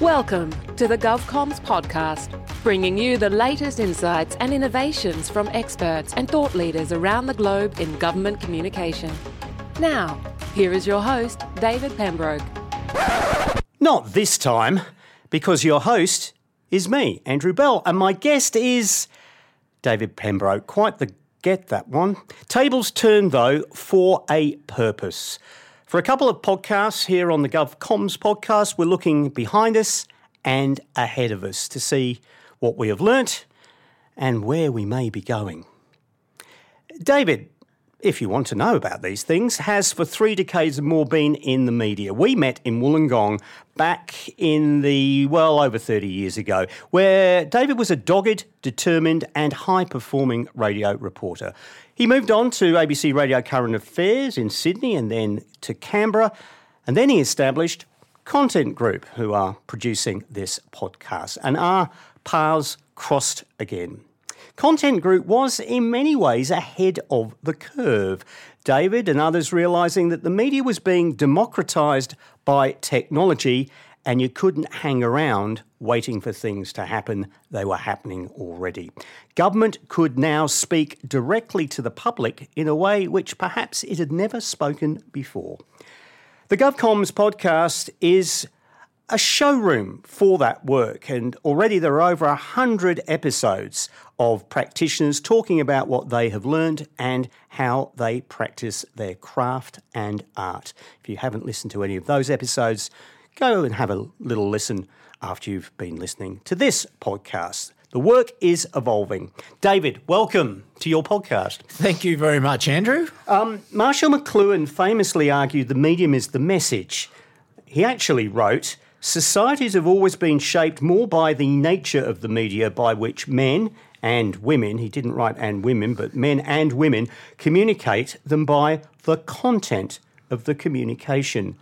Welcome to the GovComms podcast, bringing you the latest insights and innovations from experts and thought leaders around the globe in government communication. Now, here is your host, David Pembroke. Not this time, because your host is me, Andrew Bell, and my guest is David Pembroke. Quite the get that one. Tables turned, though, for a purpose. For a couple of podcasts here on the GovComms podcast, we're looking behind us and ahead of us to see what we have learnt and where we may be going. David, if you want to know about these things, has for three decades and more been in the media. We met in Wollongong back in the, well, over 30 years ago, where David was a dogged, determined, and high performing radio reporter. He moved on to ABC Radio Current Affairs in Sydney and then to Canberra, and then he established Content Group, who are producing this podcast, and our paths crossed again. Content Group was in many ways ahead of the curve. David and others realising that the media was being democratised by technology and you couldn't hang around waiting for things to happen. They were happening already. Government could now speak directly to the public in a way which perhaps it had never spoken before. The GovComms podcast is a showroom for that work. And already there are over 100 episodes of practitioners talking about what they have learned and how they practice their craft and art. If you haven't listened to any of those episodes, go and have a little listen after you've been listening to this podcast. The work is evolving. David, welcome to your podcast. Thank you very much, Andrew. Um, Marshall McLuhan famously argued the medium is the message. He actually wrote, Societies have always been shaped more by the nature of the media by which men and women, he didn't write and women, but men and women communicate than by the content of the communication.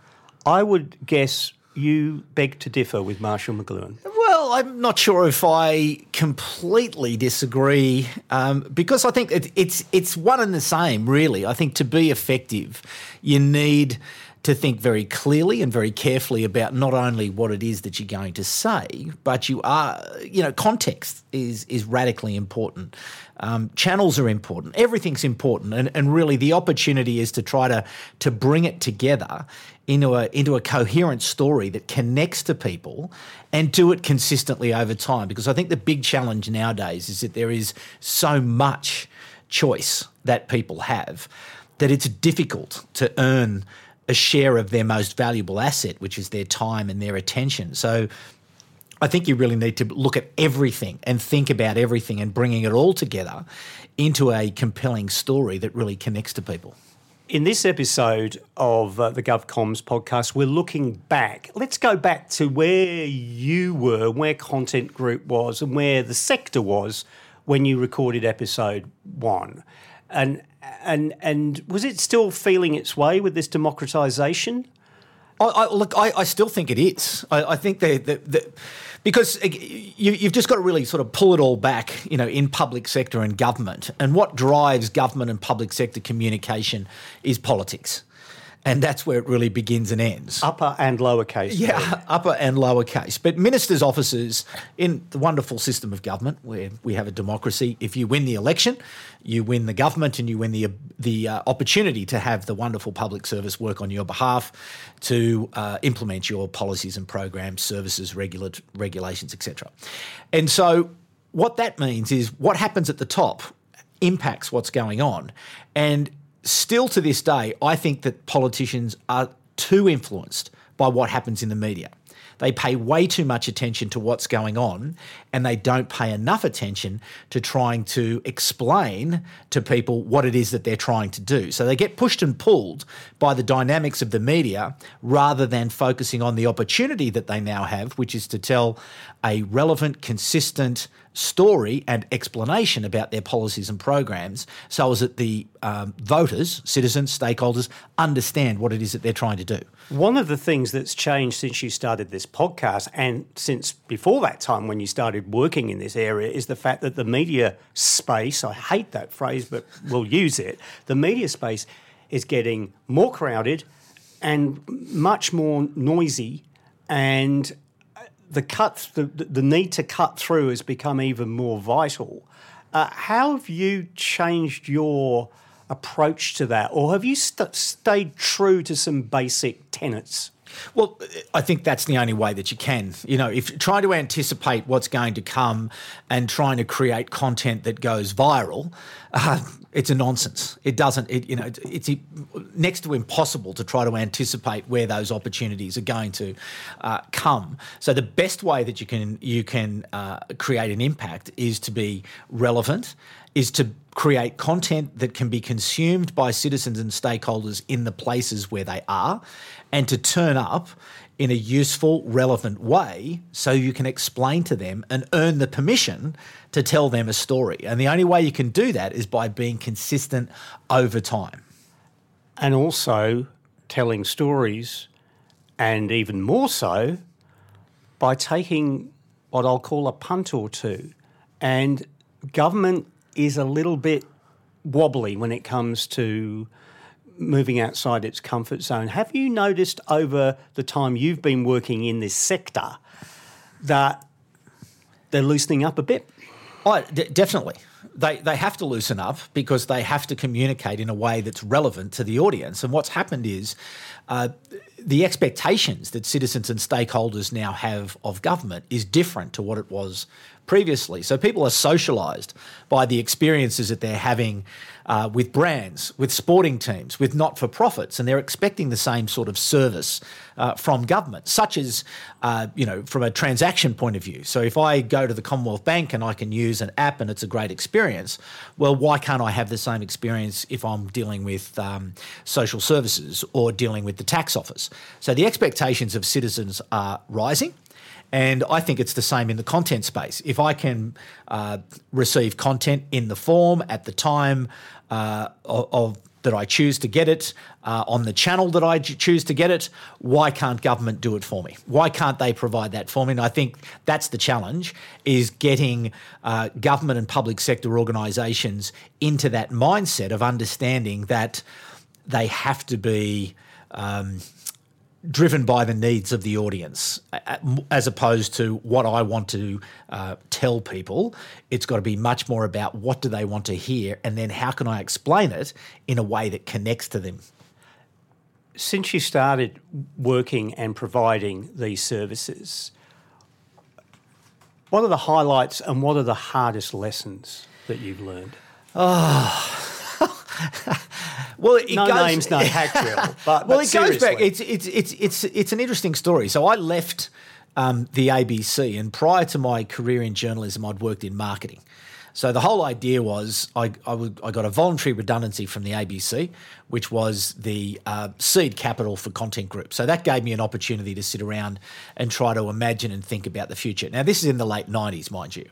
I would guess you beg to differ with Marshall McLuhan. Well, I'm not sure if I completely disagree um, because I think it, it's it's one and the same, really. I think to be effective, you need to think very clearly and very carefully about not only what it is that you're going to say, but you are, you know, context is is radically important. Um, channels are important. Everything's important, and, and really the opportunity is to try to to bring it together into a into a coherent story that connects to people and do it consistently over time. Because I think the big challenge nowadays is that there is so much choice that people have that it's difficult to earn a share of their most valuable asset, which is their time and their attention. So I think you really need to look at everything and think about everything and bringing it all together into a compelling story that really connects to people. In this episode of uh, the GovComms podcast, we're looking back. Let's go back to where you were, where Content Group was, and where the sector was when you recorded episode one. And and and was it still feeling its way with this democratisation? I, I, look, I, I, still think it is. I, think that because you, you've just got to really sort of pull it all back, you know, in public sector and government. And what drives government and public sector communication is politics and that's where it really begins and ends. Upper and lower case. Yeah, upper and lower case. But ministers' offices in the wonderful system of government where we have a democracy, if you win the election, you win the government and you win the the uh, opportunity to have the wonderful public service work on your behalf to uh, implement your policies and programs, services, regulat- regulations, etc. And so what that means is what happens at the top impacts what's going on. And still to this day, I think that politicians are too influenced by what happens in the media. They pay way too much attention to what's going on and they don't pay enough attention to trying to explain to people what it is that they're trying to do. So they get pushed and pulled by the dynamics of the media rather than focusing on the opportunity that they now have, which is to tell a relevant, consistent, story and explanation about their policies and programs so as that the um, voters, citizens, stakeholders understand what it is that they're trying to do. One of the things that's changed since you started this podcast and since before that time when you started working in this area is the fact that the media space, I hate that phrase, but we'll use it, the media space is getting more crowded and much more noisy and the cut, the, the need to cut through has become even more vital. Uh, how have you changed your approach to that, or have you st- stayed true to some basic tenets? Well, I think that's the only way that you can. You know, if trying to anticipate what's going to come and trying to create content that goes viral, uh, it's a nonsense. It doesn't. It, you know, it's next to impossible to try to anticipate where those opportunities are going to uh, come. So the best way that you can you can uh, create an impact is to be relevant, is to create content that can be consumed by citizens and stakeholders in the places where they are, and to turn up in a useful, relevant way so you can explain to them and earn the permission to tell them a story. And the only way you can do that is by being consistent over time. And also telling stories, and even more so, by taking what I'll call a punt or two. And government is a little bit wobbly when it comes to moving outside its comfort zone. Have you noticed over the time you've been working in this sector that they're loosening up a bit? Oh, d- definitely. They, they have to loosen up because they have to communicate in a way that's relevant to the audience. And what's happened is uh, the expectations that citizens and stakeholders now have of government is different to what it was previously. So people are socialised by the experiences that they're having uh, with brands, with sporting teams, with not for profits, and they're expecting the same sort of service uh, from government, such as, uh, you know, from a transaction point of view. So if I go to the Commonwealth Bank and I can use an app and it's a great experience, well, why can't I have the same experience if I'm dealing with um, social services or dealing with the tax office? So the expectations of citizens are rising. And I think it's the same in the content space. If I can uh, receive content in the form at the time uh, of, of, that I choose to get it uh, on the channel that I choose to get it, why can't government do it for me? Why can't they provide that for me? And I think that's the challenge: is getting uh, government and public sector organisations into that mindset of understanding that they have to be. Um, driven by the needs of the audience as opposed to what I want to uh, tell people. It's got to be much more about what do they want to hear and then how can I explain it in a way that connects to them. Since you started working and providing these services, what are the highlights and what are the hardest lessons that you've learned? Oh. Well, it no goes, names, no hack drill. But, well, but it seriously. goes back. It's it's it's it's it's an interesting story. So I left um, the ABC, and prior to my career in journalism, I'd worked in marketing. So the whole idea was I, I, would, I got a voluntary redundancy from the ABC, which was the uh, seed capital for Content Group. So that gave me an opportunity to sit around and try to imagine and think about the future. Now, this is in the late 90s, mind you.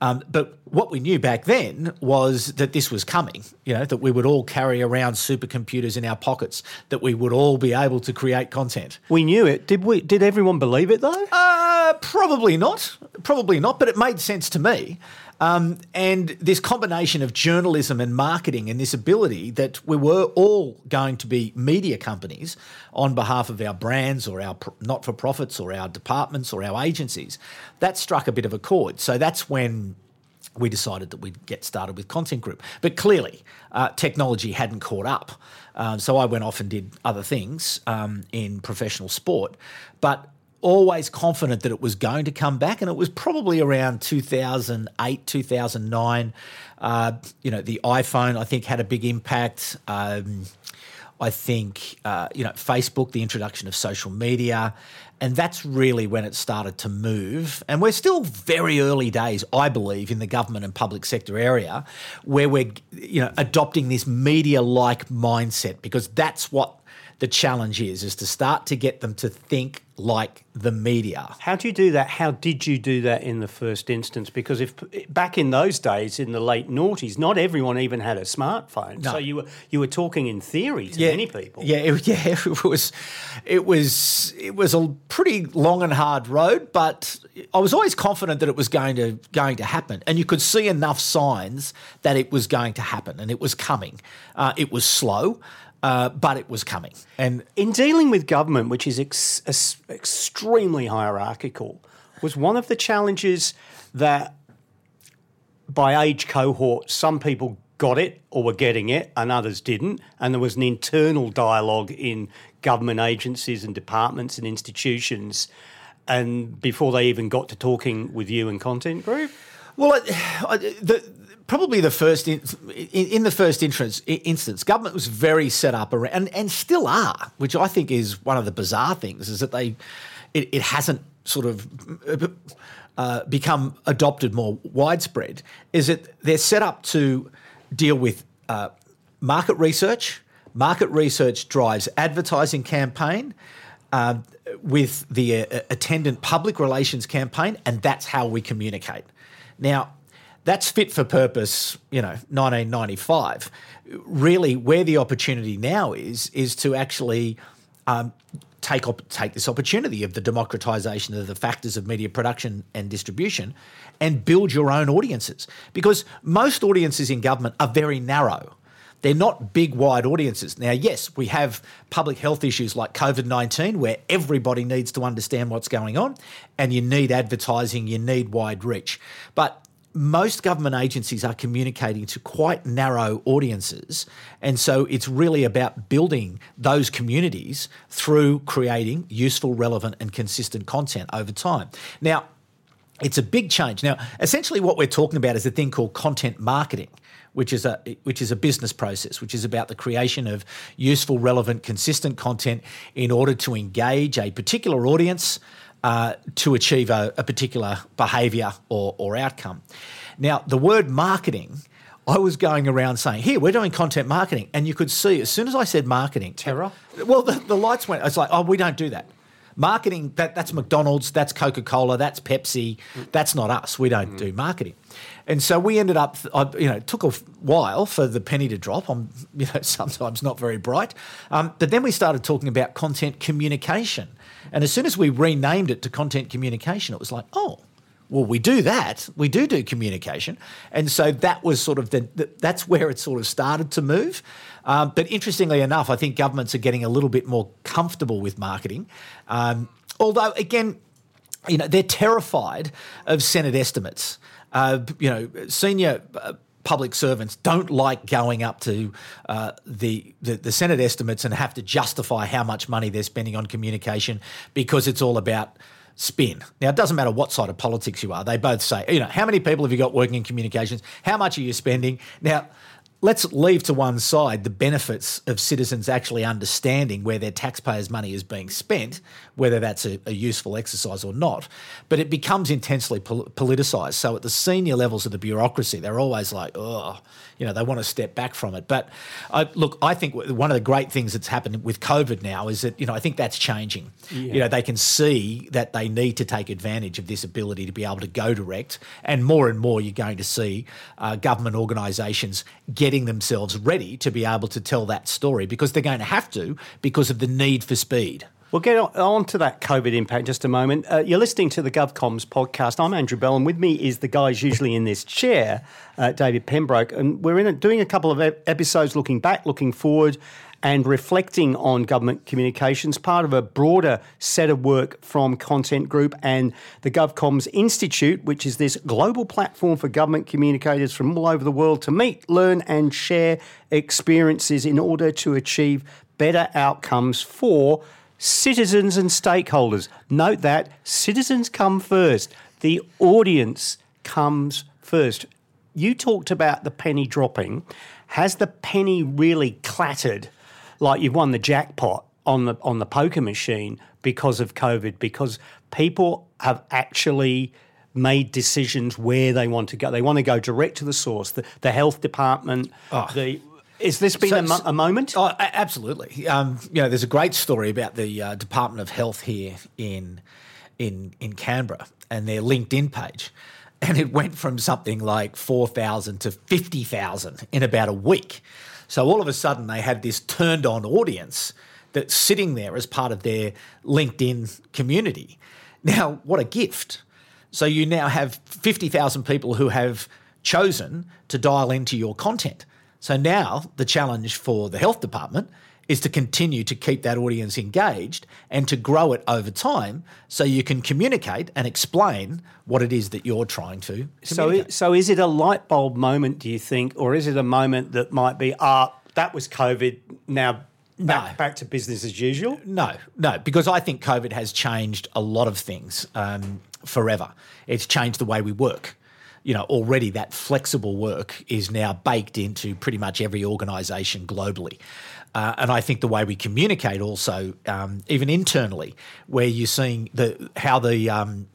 Um, but what we knew back then was that this was coming, you know, that we would all carry around supercomputers in our pockets, that we would all be able to create content. We knew it. Did we? Did everyone believe it though? Uh, probably not. Probably not. But it made sense to me. Um, and this combination of journalism and marketing and this ability that we were all going to be media companies on behalf of our brands or our not for profits or our departments or our agencies, that struck a bit of a chord. So that's when we decided that we'd get started with Content Group. But clearly, uh, technology hadn't caught up. Um, so I went off and did other things um, in professional sport. But always confident that it was going to come back, and it was probably around 2008, 2009. Uh, you know, the iPhone I think had a big impact. Um, I think uh, you know Facebook, the introduction of social media, and that's really when it started to move. And we're still very early days, I believe, in the government and public sector area, where we're you know adopting this media-like mindset because that's what the challenge is: is to start to get them to think like the media. How do you do that? How did you do that in the first instance? Because if back in those days, in the late noughties, not everyone even had a smartphone. No. So you were you were talking in theory to yeah, many people. Yeah, it, yeah, it was it was it was a pretty long and hard road, but I was always confident that it was going to going to happen, and you could see enough signs that it was going to happen, and it was coming. Uh, it was slow. Uh, but it was coming. And in dealing with government, which is ex- extremely hierarchical, Was one of the challenges that by age cohort, some people got it or were getting it and others didn't. And there was an internal dialogue in government agencies and departments and institutions. And before they even got to talking with you and Content Group? Well, i the, probably the first in, in, the first instance, instance, government was very set up around, and, and still are, which I think is one of the bizarre things, is that they it, it hasn't sort of uh, become adopted more widespread. Is that they're set up to deal with uh, market research. Market research drives advertising campaign. Uh, with the uh, attendant public relations campaign, and that's how we communicate. Now, that's fit for purpose, you know, 1995. Really, where the opportunity now is, is to actually um, take op- take this opportunity of the democratization of the factors of media production and distribution and build your own audiences. Because most audiences in government are very narrow. They're not big, wide audiences. Now, yes, we have public health issues like COVID 19 where everybody needs to understand what's going on and you need advertising, you need wide reach. But most government agencies are communicating to quite narrow audiences. And so it's really about building those communities through creating useful, relevant, and consistent content over time. Now, it's a big change. Now, essentially, what we're talking about is a thing called content marketing which is a which is a business process, which is about the creation of useful, relevant, consistent content in order to engage a particular audience uh, to achieve a, a particular behaviour or, or outcome. Now, the word marketing. I was going around saying, "Here, we're doing content marketing," and you could see as soon as I said marketing, terror. Well, the, the lights went. It's like, "Oh, we don't do that." Marketing, that, that's McDonald's, that's Coca Cola, that's Pepsi. That's not us. We don't mm. do marketing. And so we ended up, you know, it took a while for the penny to drop. I'm, you know, sometimes not very bright. Um, but then we started talking about content communication. And as soon as we renamed it to content communication, it was like, oh, well, we do that. We do do communication, and so that was sort of the, the that's where it sort of started to move. Um, but interestingly enough, I think governments are getting a little bit more comfortable with marketing. Um, although, again, you know, they're terrified of Senate estimates. Uh, you know, senior uh, public servants don't like going up to uh, the, the, the Senate estimates and have to justify how much money they're spending on communication because it's all about spin. Now, it doesn't matter what side of politics you are. They both say, you know, how many people have you got working in communications? How much are you spending? Now, let's leave to one side the benefits of citizens actually understanding where their taxpayers' money is being spent, whether that's a, a useful exercise or not. But it becomes intensely pol- politicised. So at the senior levels of the bureaucracy, they're always like, oh, you know, they want to step back from it. But I, look, I think one of the great things that's happened with COVID now is that, you know, I think that's changing. Yeah. You know, they can see that they need to take advantage of this ability to be able to go direct. And more and more, you're going to see uh, government organisations getting getting themselves ready to be able to tell that story because they're going to have to because of the need for speed. We'll get on to that COVID impact just a moment. Uh, you're listening to the GovComms podcast. I'm Andrew Bell, and with me is the guys usually in this chair, uh, David Pembroke. And we're in a, doing a couple of episodes looking back, looking forward, and reflecting on government communications, part of a broader set of work from Content Group and the GovComms Institute, which is this global platform for government communicators from all over the world to meet, learn, and share experiences in order to achieve better outcomes for citizens and stakeholders. Note that citizens come first, the audience comes first. You talked about the penny dropping. Has the penny really clattered like you've won the jackpot on the on the poker machine because of COVID, because people have actually made decisions where they want to go. They want to go direct to the source. The, the health department, oh. the is this been so, a, mo- a, moment? Oh, absolutely. Um, you know, there's a great story about the uh, Department of Health here in in in Canberra and their LinkedIn page, and it went from something like four thousand to fifty thousand in about a week. So all of a sudden, they had this turned on audience that's sitting there as part of their LinkedIn community. Now, what a gift. So you now have 50,000 people who have chosen to dial into your content. So now the challenge for the health department is to continue to keep that audience engaged and to grow it over time so you can communicate and explain what it is that you're trying to So, so is it a light bulb moment, do you think, or is it a moment that might be, ah, that was COVID, now back, No. back to business as usual? No, no, because I think COVID has changed a lot of things um, forever. It's changed the way we work. You know, already that flexible work is now baked into pretty much every organisation globally. Uh, and I think the way we communicate also, um, even internally, where you're seeing the how the um,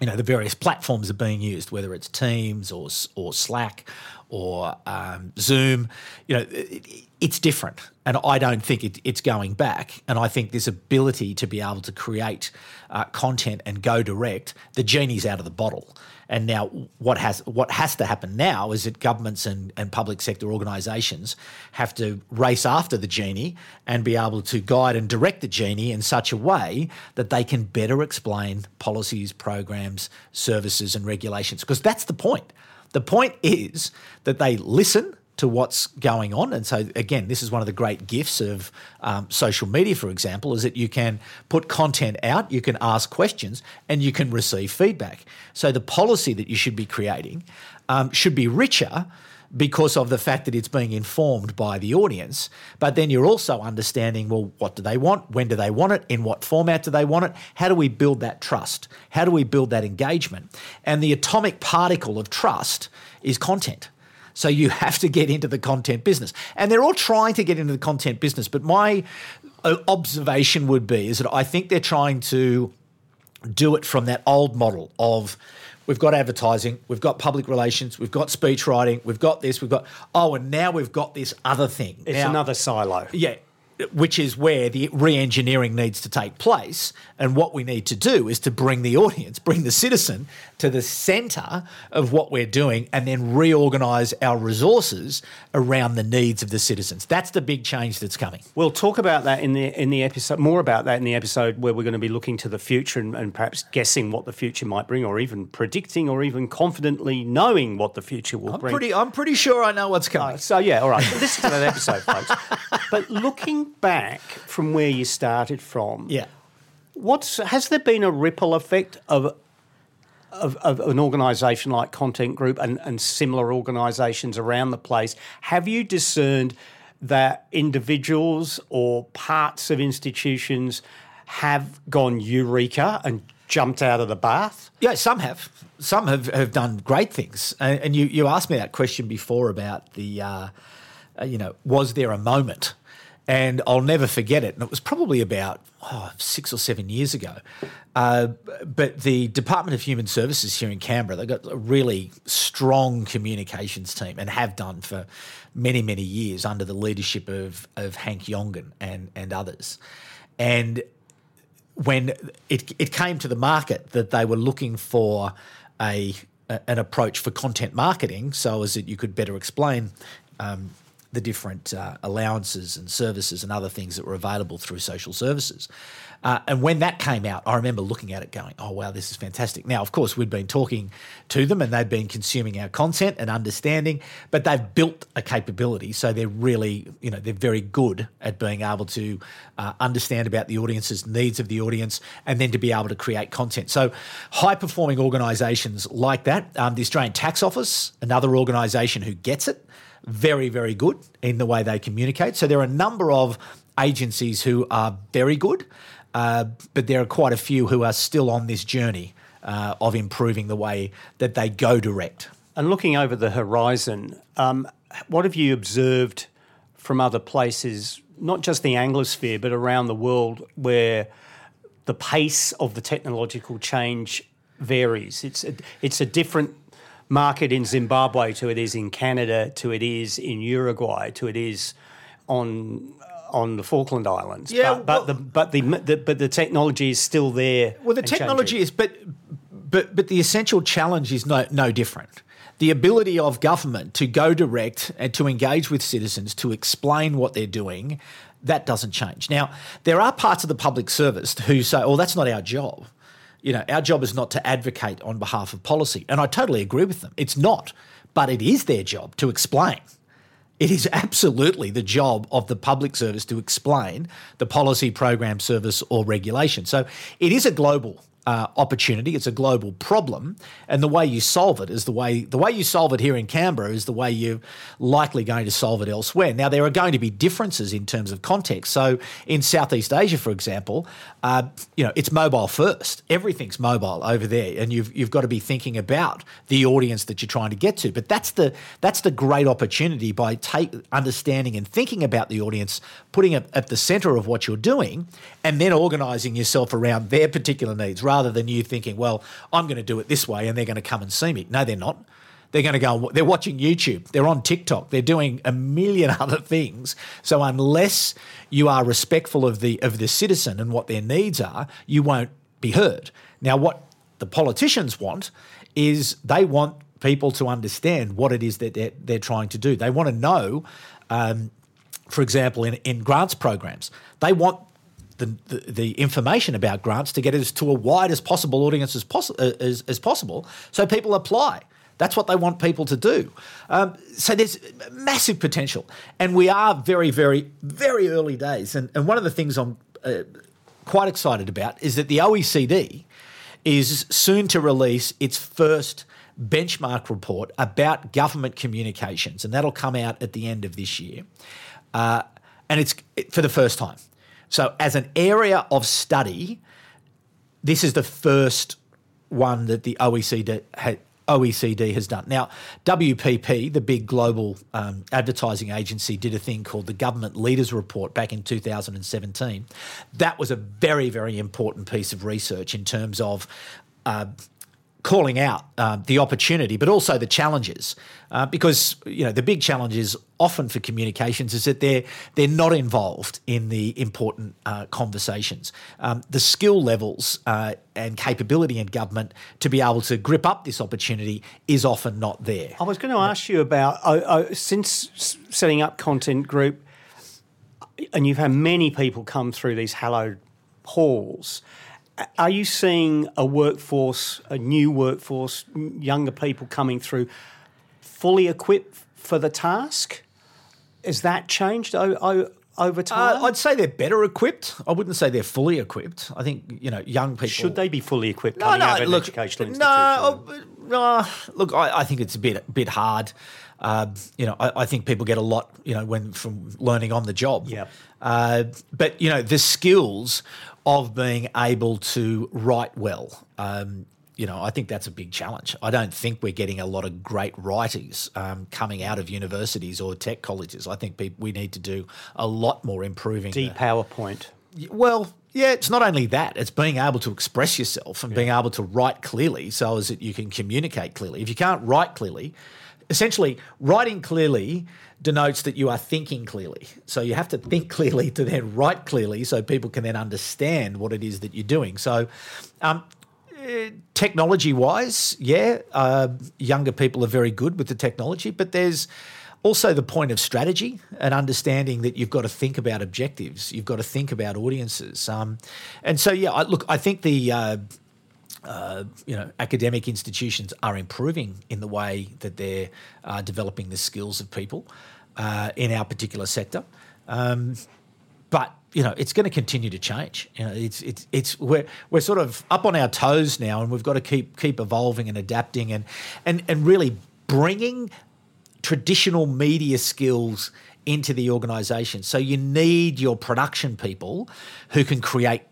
you know the various platforms are being used, whether it's Teams or or Slack or um, Zoom. You know, it, it's different, and I don't think it, it's going back. And I think this ability to be able to create uh, content and go direct, the genie's out of the bottle. And now, what has what has to happen now is that governments and, and public sector organisations have to race after the genie and be able to guide and direct the genie in such a way that they can better explain policies, programs, services, and regulations. Because that's the point. The point is that they listen to what's going on. And so, again, this is one of the great gifts of um, social media, for example, is that you can put content out, you can ask questions, and you can receive feedback. So, the policy that you should be creating um, should be richer because of the fact that it's being informed by the audience. But then you're also understanding well, what do they want? When do they want it? In what format do they want it? How do we build that trust? How do we build that engagement? And the atomic particle of trust is content. So you have to get into the content business. And they're all trying to get into the content business. But my uh, observation would be is that I think they're trying to do it from that old model of we've got advertising, we've got public relations, we've got speech writing, we've got this, we've got oh, and now we've got this other thing. It's Now- another silo. yeah, which is where the re-engineering needs to take place. And what we need to do is to bring the audience, bring the citizen to the centre of what we're doing, and then reorganise our resources around the needs of the citizens. That's the big change that's coming. We'll talk about that in the in the episode more about that in the episode where we're going to be looking to the future and, and perhaps guessing what the future might bring, or even predicting, or even confidently knowing what the future will I'm bring. pretty, I'm pretty sure I know what's coming. So yeah, all right. Listen to that episode, folks. But looking back from where you started from, yeah. what's has there been a ripple effect of of, of an organisation like Content Group and, and similar organisations around the place? Have you discerned that individuals or parts of institutions have gone eureka and jumped out of the bath? Yeah, some have. Some have, have done great things. And, and you, you asked me that question before about the, uh, you know, was there a moment? And I'll never forget it. And it was probably about oh, six or seven years ago. Uh, but the Department of Human Services here in Canberra, they've got a really strong communications team and have done for many, many years under the leadership of, of Hank Jongen and, and others. And when it, it came to the market that they were looking for a, a- an approach for content marketing so as that you could better explain um, the different uh, allowances and services and other things that were available through social services. Uh, and when that came out, I remember looking at it going, oh, wow, this is fantastic. Now, of course, we'd been talking to them and they'd been consuming our content and understanding, but they've built a capability. So they're really, you know, they're very good at being able to uh, understand about the audience's needs of the audience and then to be able to create content. So high performing organisations like that, um, the Australian Tax Office, another organisation who gets it, very, very good in the way they communicate. So there are a number of agencies who are very good, uh, but there are quite a few who are still on this journey uh, of improving the way that they go direct. And looking over the horizon, um, what have you observed from other places, not just the Anglosphere, but around the world, where the pace of the technological change varies? It's a, it's a different market in Zimbabwe to it is in Canada, to it is in Uruguay, to it is on on the Falkland Islands. Yeah, but, but well- the but the, the but the technology is still there. Well, the technology changing. is, but but but the essential challenge is no no different. The ability of government to go direct and to engage with citizens to explain what they're doing, that doesn't change. Now, there are parts of the public service who say, "Oh, that's not our job." You know, our job is not to advocate on behalf of policy, and I totally agree with them. It's not, but it is their job to explain It is absolutely the job of the public service to explain the policy, program, service, or regulation. So it is a global uh, opportunity. It's a global problem, and the way you solve it is the way the way you solve it here in Canberra is the way you're likely going to solve it elsewhere. Now there are going to be differences in terms of context. So in Southeast Asia, for example, uh, you know it's mobile first. Everything's mobile over there, and you've you've got to be thinking about the audience that you're trying to get to. But that's the that's the great opportunity by take understanding and thinking about the audience, putting it at the centre of what you're doing, and then organising yourself around their particular needs rather than you thinking, well, I'm going to do it this way and they're going to come and see me. No, they're not. They're going to go, they're watching YouTube, they're on TikTok, they're doing a million other things. So unless you are respectful of the of the citizen and what their needs are, you won't be heard. Now, what the politicians want is they want people to understand what it is that they're, they're trying to do. They want to know, um, for example, in, in grants programs, they want the, the, information about grants to get it to a wide as possible audience as, poss- uh, as, as possible so people apply. That's what they want people to do. Um, so there's massive potential. And we are very, very, very early days. And, and one of the things I'm uh, quite excited about is that the OECD is soon to release its first benchmark report about government communications. And that'll come out at the end of this year. Uh, and it's for the first time. So, as an area of study, this is the first one that the OECD, OECD has done. Now, WPP, the big global um, advertising agency, did a thing called the Government Leaders Report back in 2017. That was a very, very important piece of research in terms of uh, calling out uh, the opportunity, but also the challenges, uh, because you know the big challenges often for communications is that they're they're not involved in the important uh, conversations. Um, the skill levels uh, and capability in government to be able to grip up this opportunity is often not there. I was going to ask you about oh, oh, since setting up Content Group, and you've had many people come through these hallowed halls. Are you seeing a workforce, a new workforce, younger people coming through, fully equipped for the task? Has that changed over uh, time? Uh, I'd say they're better equipped. I wouldn't say they're fully equipped. I think you know young people should they be fully equipped no, coming no, out of look, educational institution? No, no. Look, I, I, think it's a bit bit hard. Uh, you know, I, I, think people get a lot, you know, when from learning on the job. Yeah. Uh, but you know, the skills of being able to write well. Um, you know, I think that's a big challenge. I don't think we're getting a lot of great writers um, coming out of universities or tech colleges. I think people, we need to do a lot more improving. D PowerPoint. Well, yeah, it's not only that, it's being able to express yourself and yeah. being able to write clearly so as that you can communicate clearly. If you can't write clearly, essentially, writing clearly denotes that you are thinking clearly. So you have to think clearly to then write clearly so people can then understand what it is that you're doing. So, um, eh, technology wise, yeah, uh, younger people are very good with the technology, but there's also the point of strategy and understanding that you've got to think about objectives, you've got to think about audiences. Um, and so, yeah, I, look, I think the. Uh, uh, you know, academic institutions are improving in the way that they're uh, developing the skills of people uh, in our particular sector. Um, but you know, it's going to continue to change. You know, it's it's it's we're we're sort of up on our toes now, and we've got to keep keep evolving and adapting, and and and really bringing traditional media skills into the organisation. So you need your production people who can create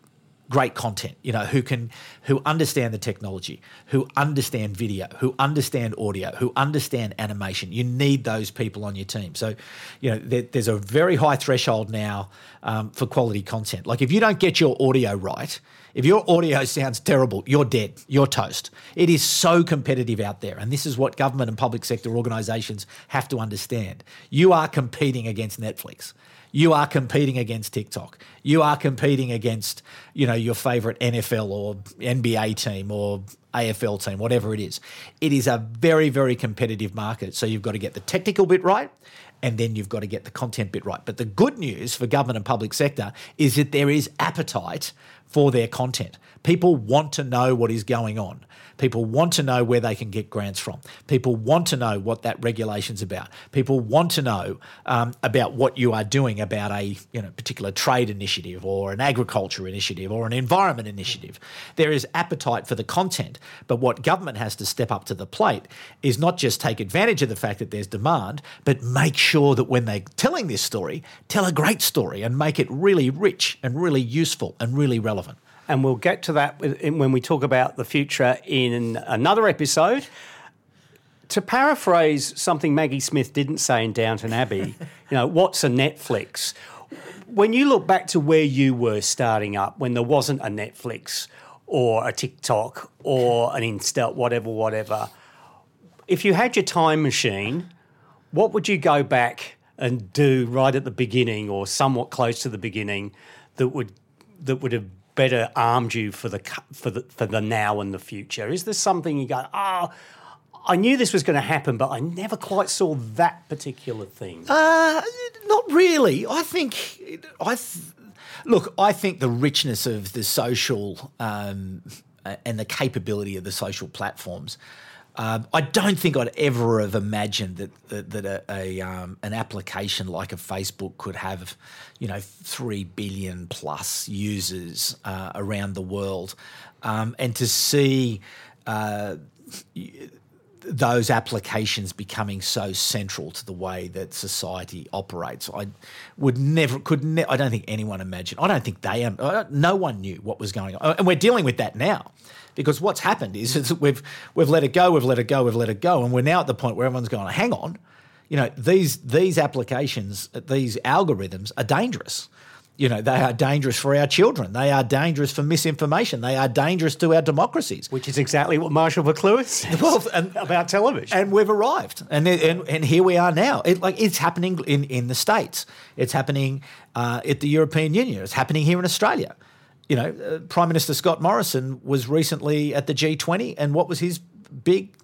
great content, you know, who can who understand the technology, who understand video, who understand audio, who understand animation. You need those people on your team. So, you know, there, there's a very high threshold now um, for quality content. Like if you don't get your audio right, if your audio sounds terrible, you're dead. You're toast. It is so competitive out there. And this is what government and public sector organizations have to understand. You are competing against Netflix you are competing against TikTok. You are competing against, you know, your favorite NFL or NBA team or AFL team, whatever it is. It is a very, very competitive market. So you've got to get the technical bit right and then you've got to get the content bit right. But the good news for government and public sector is that there is appetite for their content. People want to know what is going on. People want to know where they can get grants from. People want to know what that regulation's about. People want to know um, about what you are doing about a you know particular trade initiative or an agriculture initiative or an environment initiative. There is appetite for the content, but what government has to step up to the plate is not just take advantage of the fact that there's demand, but make sure that when they're telling this story, tell a great story and make it really rich and really useful and really relevant and we'll get to that when we talk about the future in another episode. To paraphrase something Maggie Smith didn't say in Downton Abbey, you know, what's a Netflix? When you look back to where you were starting up, when there wasn't a Netflix or a TikTok or an Insta, whatever, whatever, if you had your time machine, what would you go back and do right at the beginning or somewhat close to the beginning that would that would have better armed you for the for the for the now and the future? Is there something you go, oh, I knew this was going to happen, but I never quite saw that particular thing. Uh, not really. I think I th- look. I think the richness of the social um, and the capability of the social platforms um, I don't think I'd ever have imagined that that, that a, a um, an application like a Facebook could have, you know, three billion plus users uh, around the world, um, and to see. Uh, those applications becoming so central to the way that society operates. I would never, could ne- I don't think anyone imagined. I don't think they, no one knew what was going on, and we're dealing with that now because what's happened is, is we've we've let it go, we've let it go, we've let it go, and we're now at the point where everyone's going, hang on, you know, these these applications, these algorithms are dangerous. You know, they are dangerous for our children. They are dangerous for misinformation. They are dangerous to our democracies. Which is exactly what Marshall McLuhan said well, and, about television. And we've arrived. And, and, and here we are now. It, like It's happening in, in the States. It's happening uh, at the European Union. It's happening here in Australia you know, uh, Prime Minister Scott Morrison was recently at the G20, and what was his big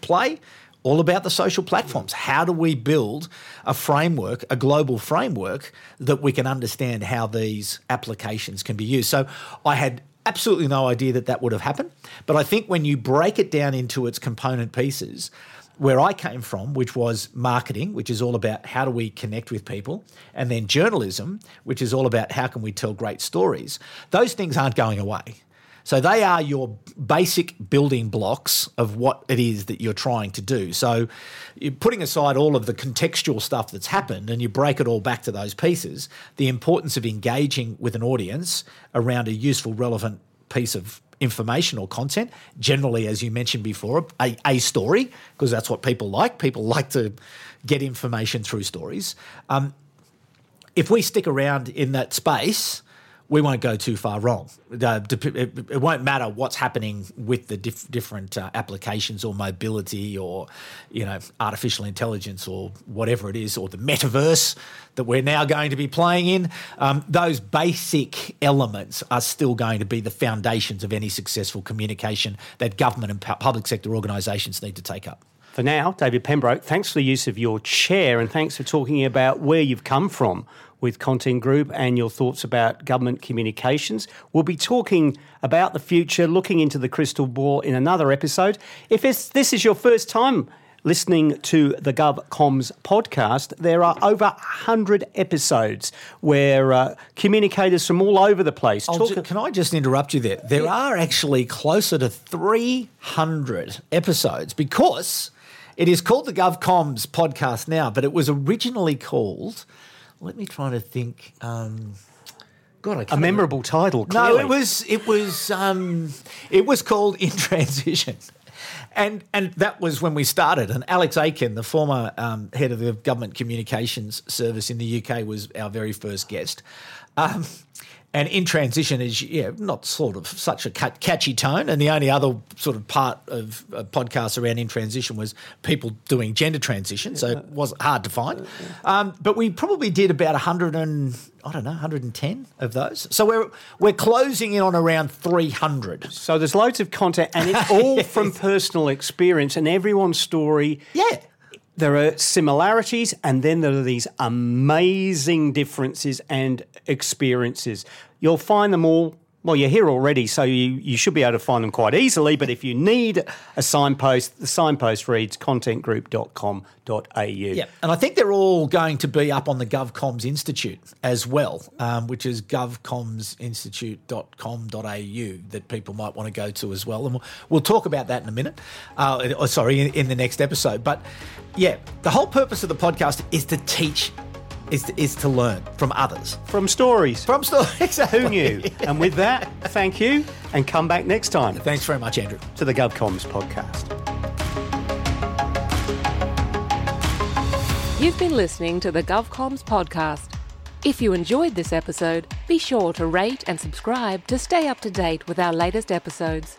play? All about the social platforms. How do we build a framework, a global framework that we can understand how these applications can be used? So I had absolutely no idea that that would have happened. But I think when you break it down into its component pieces, where I came from, which was marketing, which is all about how do we connect with people, and then journalism, which is all about how can we tell great stories, those things aren't going away. So they are your basic building blocks of what it is that you're trying to do. So you're putting aside all of the contextual stuff that's happened and you break it all back to those pieces, the importance of engaging with an audience around a useful, relevant piece of information or content. Generally, as you mentioned before, a, a story, because that's what people like. People like to get information through stories. Um, if we stick around in that space, we won't go too far wrong. Uh, it won't matter what's happening with the diff- different uh, applications or mobility or, you know, artificial intelligence or whatever it is, or the metaverse that we're now going to be playing in. Um, those basic elements are still going to be the foundations of any successful communication that government and public sector organisations need to take up. For now, David Pembroke, thanks for the use of your chair and thanks for talking about where you've come from with Content Group and your thoughts about government communications. We'll be talking about the future, looking into the crystal ball in another episode. If this is your first time listening to the GovComms podcast, there are over 100 episodes where uh, communicators from all over the place talk. Ju- can I just interrupt you there? There are actually closer to 300 episodes because it is called the GovComms podcast now, but it was originally called let me try to think. Um, God, a memorable title. Clearly. No, it was it was um, it was called In Transition, and and that was when we started. And Alex Aiken, the former um, head of the government communications service in the UK, was our very first guest. Um, and in transition is yeah not sort of such a catchy tone. And the only other sort of part of a podcast around in transition was people doing gender transition. So it was hard to find. Um, but we probably did about 100 and I don't know 110 of those. So we're we're closing in on around 300 so there's loads of content and it's all from personal experience and everyone's story yeah there are similarities and then there are these amazing differences and experiences. You'll find them all Well, you're here already, so you, you should be able to find them quite easily. But if you need a signpost, the signpost reads contentgroup.com.au. Yeah, and I think they're all going to be up on the GovComms Institute as well, um, which is govcommsinstitute.com.au that people might want to go to as well. And we'll, we'll talk about that in a minute. Uh, oh, sorry, in, in the next episode. But yeah, the whole purpose of the podcast is to teach is to, is to learn from others. From stories. From stories. Exactly. Who knew? and with that, thank you and come back next time Thanks very much, Andrew. to the GovComms podcast. You've been listening to the GovComms podcast. If you enjoyed this episode, be sure to rate and subscribe to stay up to date with our latest episodes.